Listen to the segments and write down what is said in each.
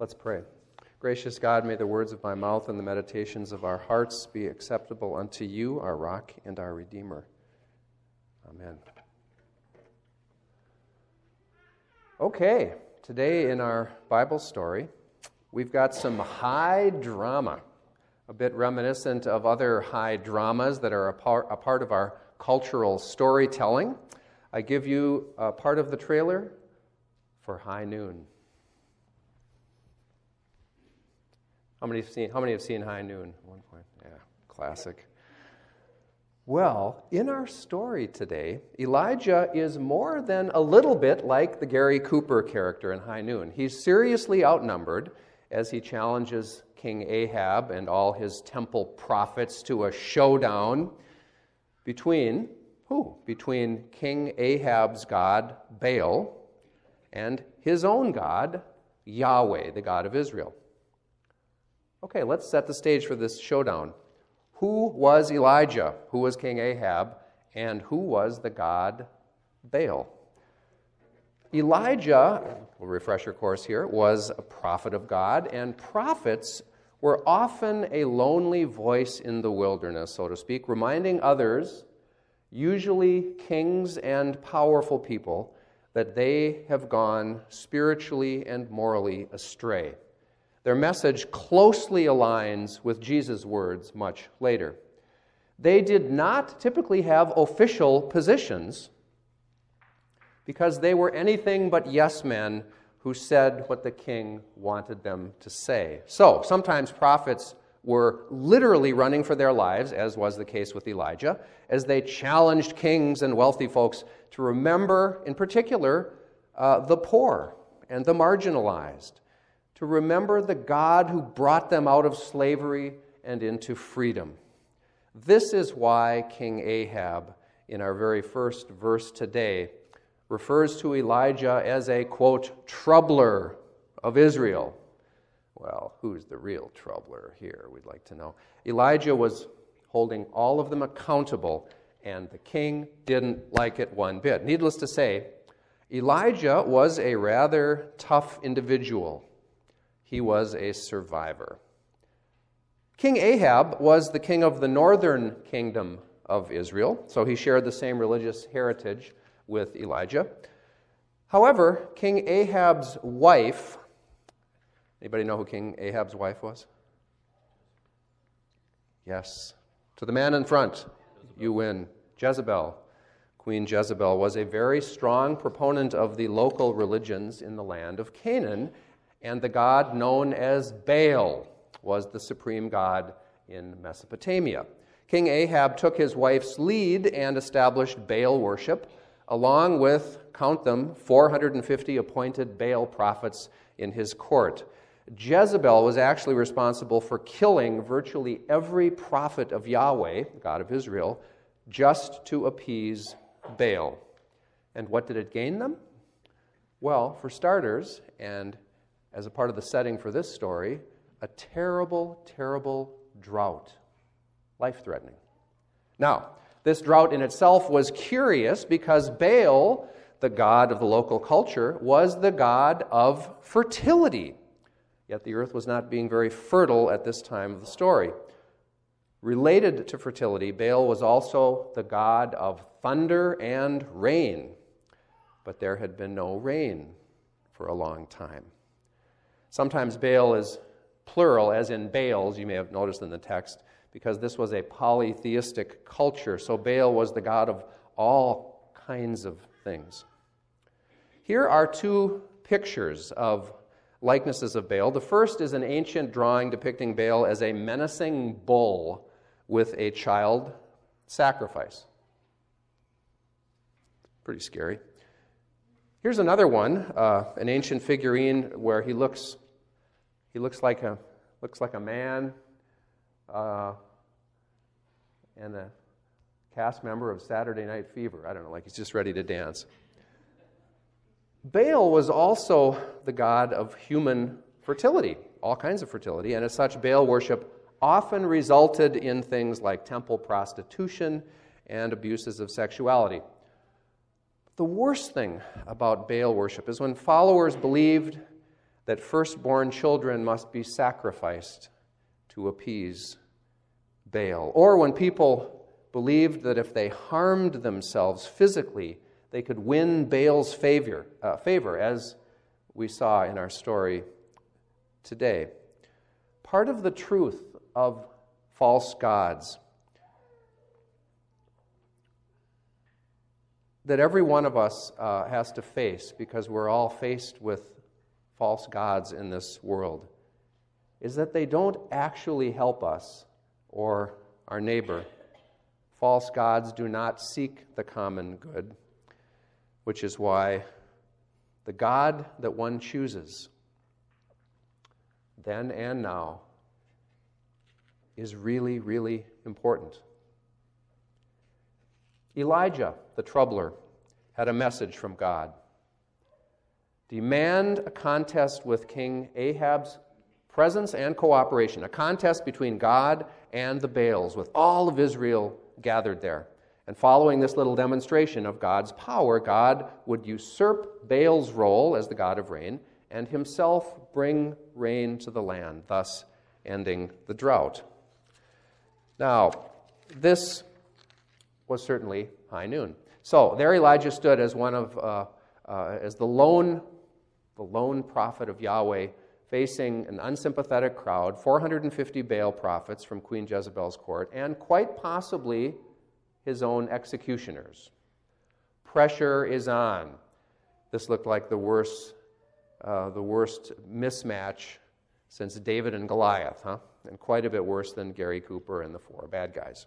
Let's pray. Gracious God, may the words of my mouth and the meditations of our hearts be acceptable unto you, our rock and our redeemer. Amen. Okay, today in our Bible story, we've got some high drama, a bit reminiscent of other high dramas that are a part, a part of our cultural storytelling. I give you a part of the trailer for High Noon. How many have seen, how many have seen High Noon at one point? Yeah, classic. Well, in our story today, Elijah is more than a little bit like the Gary Cooper character in High Noon. He's seriously outnumbered as he challenges King Ahab and all his temple prophets to a showdown between who? Between King Ahab's god, Baal, and his own God, Yahweh, the God of Israel. Okay, let's set the stage for this showdown. Who was Elijah? Who was King Ahab? And who was the God Baal? Elijah, we'll refresh your course here, was a prophet of God, and prophets were often a lonely voice in the wilderness, so to speak, reminding others, usually kings and powerful people, that they have gone spiritually and morally astray. Their message closely aligns with Jesus' words much later. They did not typically have official positions because they were anything but yes men who said what the king wanted them to say. So sometimes prophets were literally running for their lives, as was the case with Elijah, as they challenged kings and wealthy folks to remember, in particular, uh, the poor and the marginalized, to remember the God who brought them out of slavery and into freedom. This is why King Ahab, in our very first verse today, refers to Elijah as a, quote, troubler of Israel. Well, who's the real troubler here? We'd like to know. Elijah was holding all of them accountable, and the king didn't like it one bit. Needless to say, Elijah was a rather tough individual he was a survivor. King Ahab was the king of the northern kingdom of Israel, so he shared the same religious heritage with Elijah. However, King Ahab's wife, anybody know who King Ahab's wife was? Yes. To the man in front, you win. Jezebel. Queen Jezebel was a very strong proponent of the local religions in the land of Canaan and the god known as Baal was the supreme god in Mesopotamia. King Ahab took his wife's lead and established Baal worship, along with, count them, 450 appointed Baal prophets in his court. Jezebel was actually responsible for killing virtually every prophet of Yahweh, the God of Israel, just to appease Baal. And what did it gain them? Well, for starters, and as a part of the setting for this story, a terrible, terrible drought, life threatening. Now, this drought in itself was curious because Baal, the god of the local culture, was the god of fertility. Yet the earth was not being very fertile at this time of the story. Related to fertility, Baal was also the god of thunder and rain. But there had been no rain for a long time. Sometimes Baal is plural, as in Baals, you may have noticed in the text, because this was a polytheistic culture. So Baal was the god of all kinds of things. Here are two pictures of likenesses of Baal. The first is an ancient drawing depicting Baal as a menacing bull with a child sacrifice. Pretty scary. Here's another one, uh, an ancient figurine where he looks, he looks like a, looks like a man uh, and a cast member of Saturday Night Fever. I don't know, like he's just ready to dance. Baal was also the god of human fertility, all kinds of fertility, and as such, Baal worship often resulted in things like temple prostitution and abuses of sexuality. The worst thing about Baal worship is when followers believed that firstborn children must be sacrificed to appease Baal. Or when people believed that if they harmed themselves physically, they could win Baal's favor, uh, favor, as we saw in our story today. Part of the truth of false gods that every one of us uh, has to face because we're all faced with false gods in this world is that they don't actually help us or our neighbor. False gods do not seek the common good, which is why the God that one chooses, then and now, is really, really important. Elijah, the troubler, had a message from God. Demand a contest with King Ahab's presence and cooperation, a contest between God and the Baals, with all of Israel gathered there. And following this little demonstration of God's power, God would usurp Baal's role as the God of rain and himself bring rain to the land, thus ending the drought. Now, this was certainly high noon. So there Elijah stood as one of, uh, uh, as the lone, the lone prophet of Yahweh, facing an unsympathetic crowd, 450 Baal prophets from Queen Jezebel's court, and quite possibly his own executioners. Pressure is on. This looked like the worst, uh, the worst mismatch since David and Goliath, huh? And quite a bit worse than Gary Cooper and the four bad guys.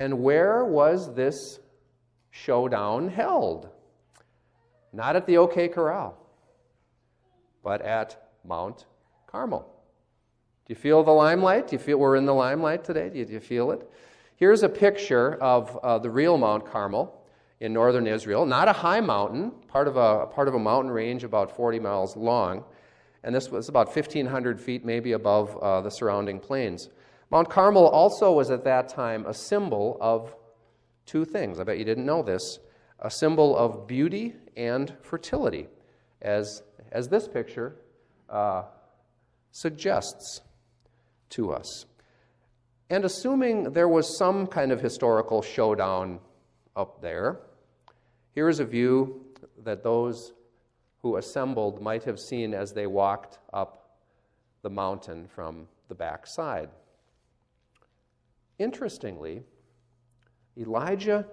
And where was this showdown held? Not at the OK Corral, but at Mount Carmel. Do you feel the limelight? Do you feel we're in the limelight today? Do you, do you feel it? Here's a picture of uh, the real Mount Carmel in northern Israel. Not a high mountain, part of a, part of a mountain range about 40 miles long. And this was about 1,500 feet, maybe above uh, the surrounding plains. Mount Carmel also was at that time a symbol of two things. I bet you didn't know this a symbol of beauty and fertility, as, as this picture uh, suggests to us. And assuming there was some kind of historical showdown up there, here is a view that those who assembled might have seen as they walked up the mountain from the backside. Interestingly, Elijah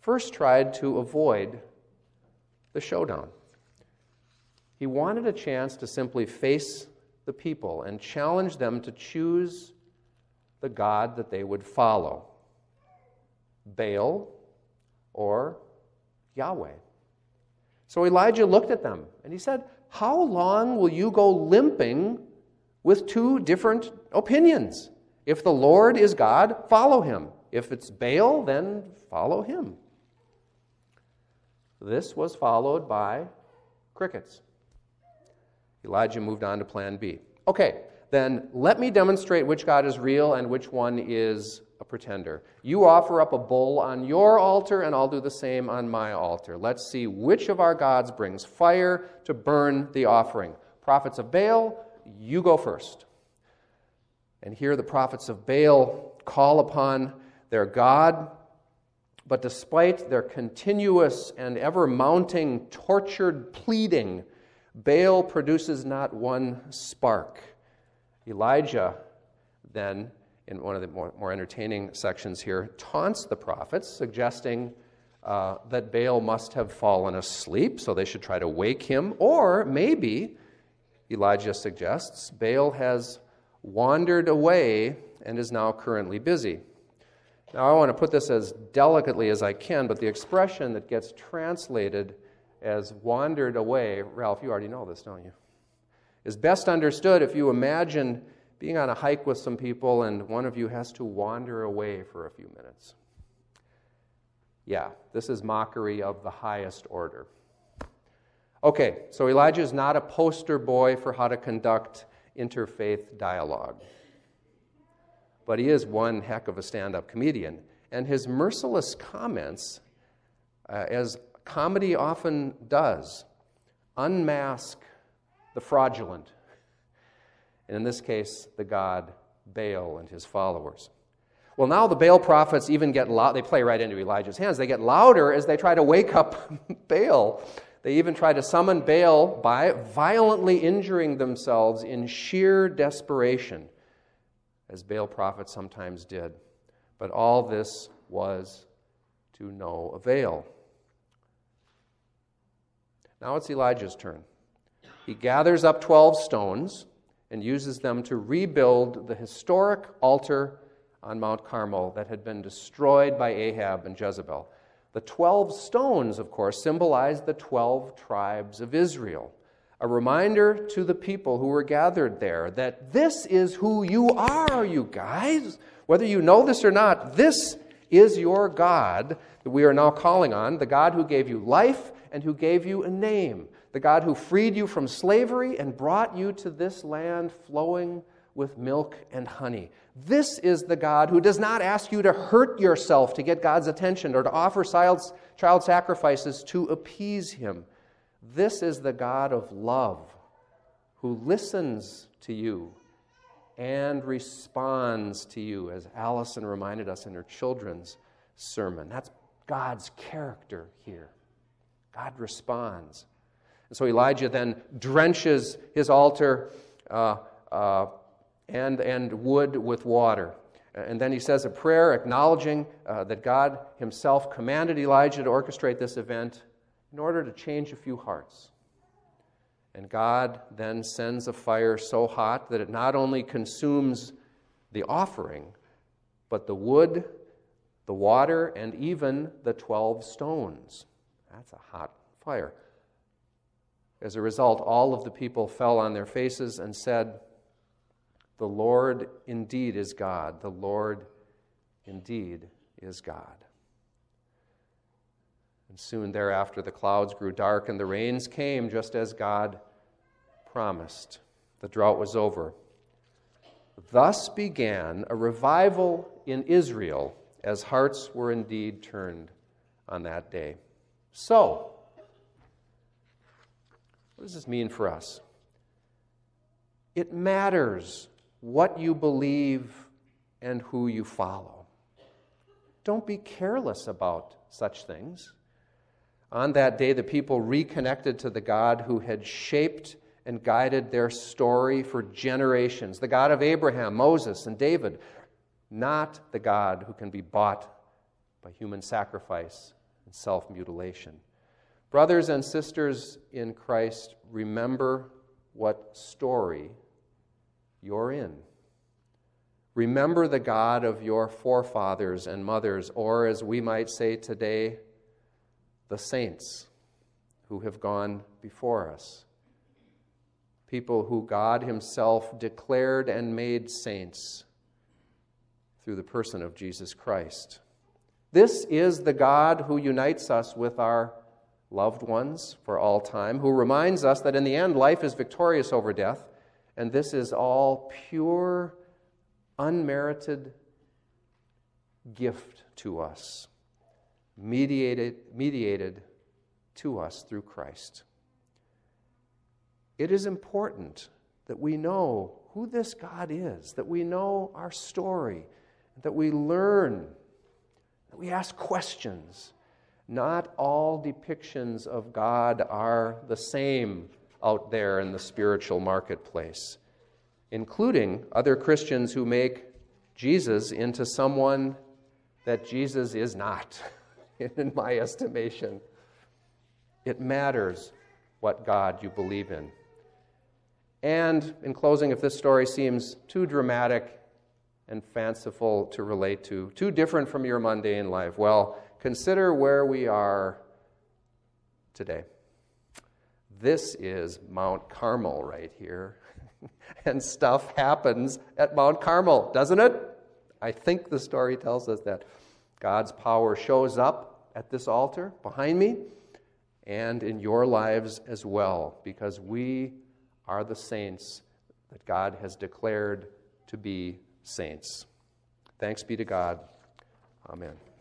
first tried to avoid the showdown. He wanted a chance to simply face the people and challenge them to choose the God that they would follow Baal or Yahweh. So Elijah looked at them and he said, How long will you go limping with two different opinions? If the Lord is God, follow him. If it's Baal, then follow him. This was followed by crickets. Elijah moved on to plan B. Okay, then let me demonstrate which God is real and which one is a pretender. You offer up a bull on your altar, and I'll do the same on my altar. Let's see which of our gods brings fire to burn the offering. Prophets of Baal, you go first. And here the prophets of Baal call upon their God, but despite their continuous and ever mounting tortured pleading, Baal produces not one spark. Elijah then in one of the more, more entertaining sections here, taunts the prophets, suggesting uh, that Baal must have fallen asleep, so they should try to wake him. Or maybe, Elijah suggests, Baal has wandered away and is now currently busy. Now, I want to put this as delicately as I can, but the expression that gets translated as wandered away, Ralph, you already know this, don't you? Is best understood if you imagine being on a hike with some people and one of you has to wander away for a few minutes. Yeah, this is mockery of the highest order. Okay, so Elijah is not a poster boy for how to conduct interfaith dialogue. But he is one heck of a stand up comedian. And his merciless comments, uh, as comedy often does, unmask the fraudulent. And in this case, the god Baal and his followers. Well, now the Baal prophets even get loud. They play right into Elijah's hands. They get louder as they try to wake up Baal. They even try to summon Baal by violently injuring themselves in sheer desperation, as Baal prophets sometimes did. But all this was to no avail. Now it's Elijah's turn. He gathers up 12 stones and uses them to rebuild the historic altar on Mount Carmel that had been destroyed by Ahab and Jezebel. The 12 stones, of course, symbolize the 12 tribes of Israel. A reminder to the people who were gathered there that this is who you are, you guys. Whether you know this or not, this is your God that we are now calling on, the God who gave you life and who gave you a name, the God who freed you from slavery and brought you to this land flowing with milk and honey. This is the God who does not ask you to hurt yourself to get God's attention or to offer child sacrifices to appease Him. This is the God of love who listens to you and responds to you, as Allison reminded us in her children's sermon. That's God's character here. God responds. And so Elijah then drenches his altar uh, uh, and, and wood with water. And then he says a prayer acknowledging uh, that God himself commanded Elijah to orchestrate this event in order to change a few hearts. And God then sends a fire so hot that it not only consumes the offering, but the wood, the water, and even the 12 stones. That's a hot fire. As a result, all of the people fell on their faces and said, The Lord indeed is God. The Lord indeed is God. And soon thereafter, the clouds grew dark and the rains came just as God promised. The drought was over. Thus began a revival in Israel as hearts were indeed turned on that day. So, what does this mean for us? It matters what you believe and who you follow. Don't be careless about such things. On that day, the people reconnected to the God who had shaped and guided their story for generations the God of Abraham, Moses, and David, not the God who can be bought by human sacrifice and self mutilation. Brothers and sisters in Christ, remember what story you're in. Remember the God of your forefathers and mothers, or as we might say today, the saints who have gone before us. People who God Himself declared and made saints through the person of Jesus Christ. This is the God who unites us with our loved ones for all time, who reminds us that in the end, life is victorious over death, and this is all pure, unmerited gift to us, mediated, mediated to us through Christ. It is important that we know who this God is, that we know our story, that we learn, we ask questions not all depictions of God are the same out there in the spiritual marketplace, including other Christians who make Jesus into someone that Jesus is not, in my estimation. It matters what God you believe in. And in closing, if this story seems too dramatic and fanciful to relate to, too different from your mundane life, well, Consider where we are today. This is Mount Carmel right here. and stuff happens at Mount Carmel, doesn't it? I think the story tells us that. God's power shows up at this altar behind me and in your lives as well, because we are the saints that God has declared to be saints. Thanks be to God. Amen.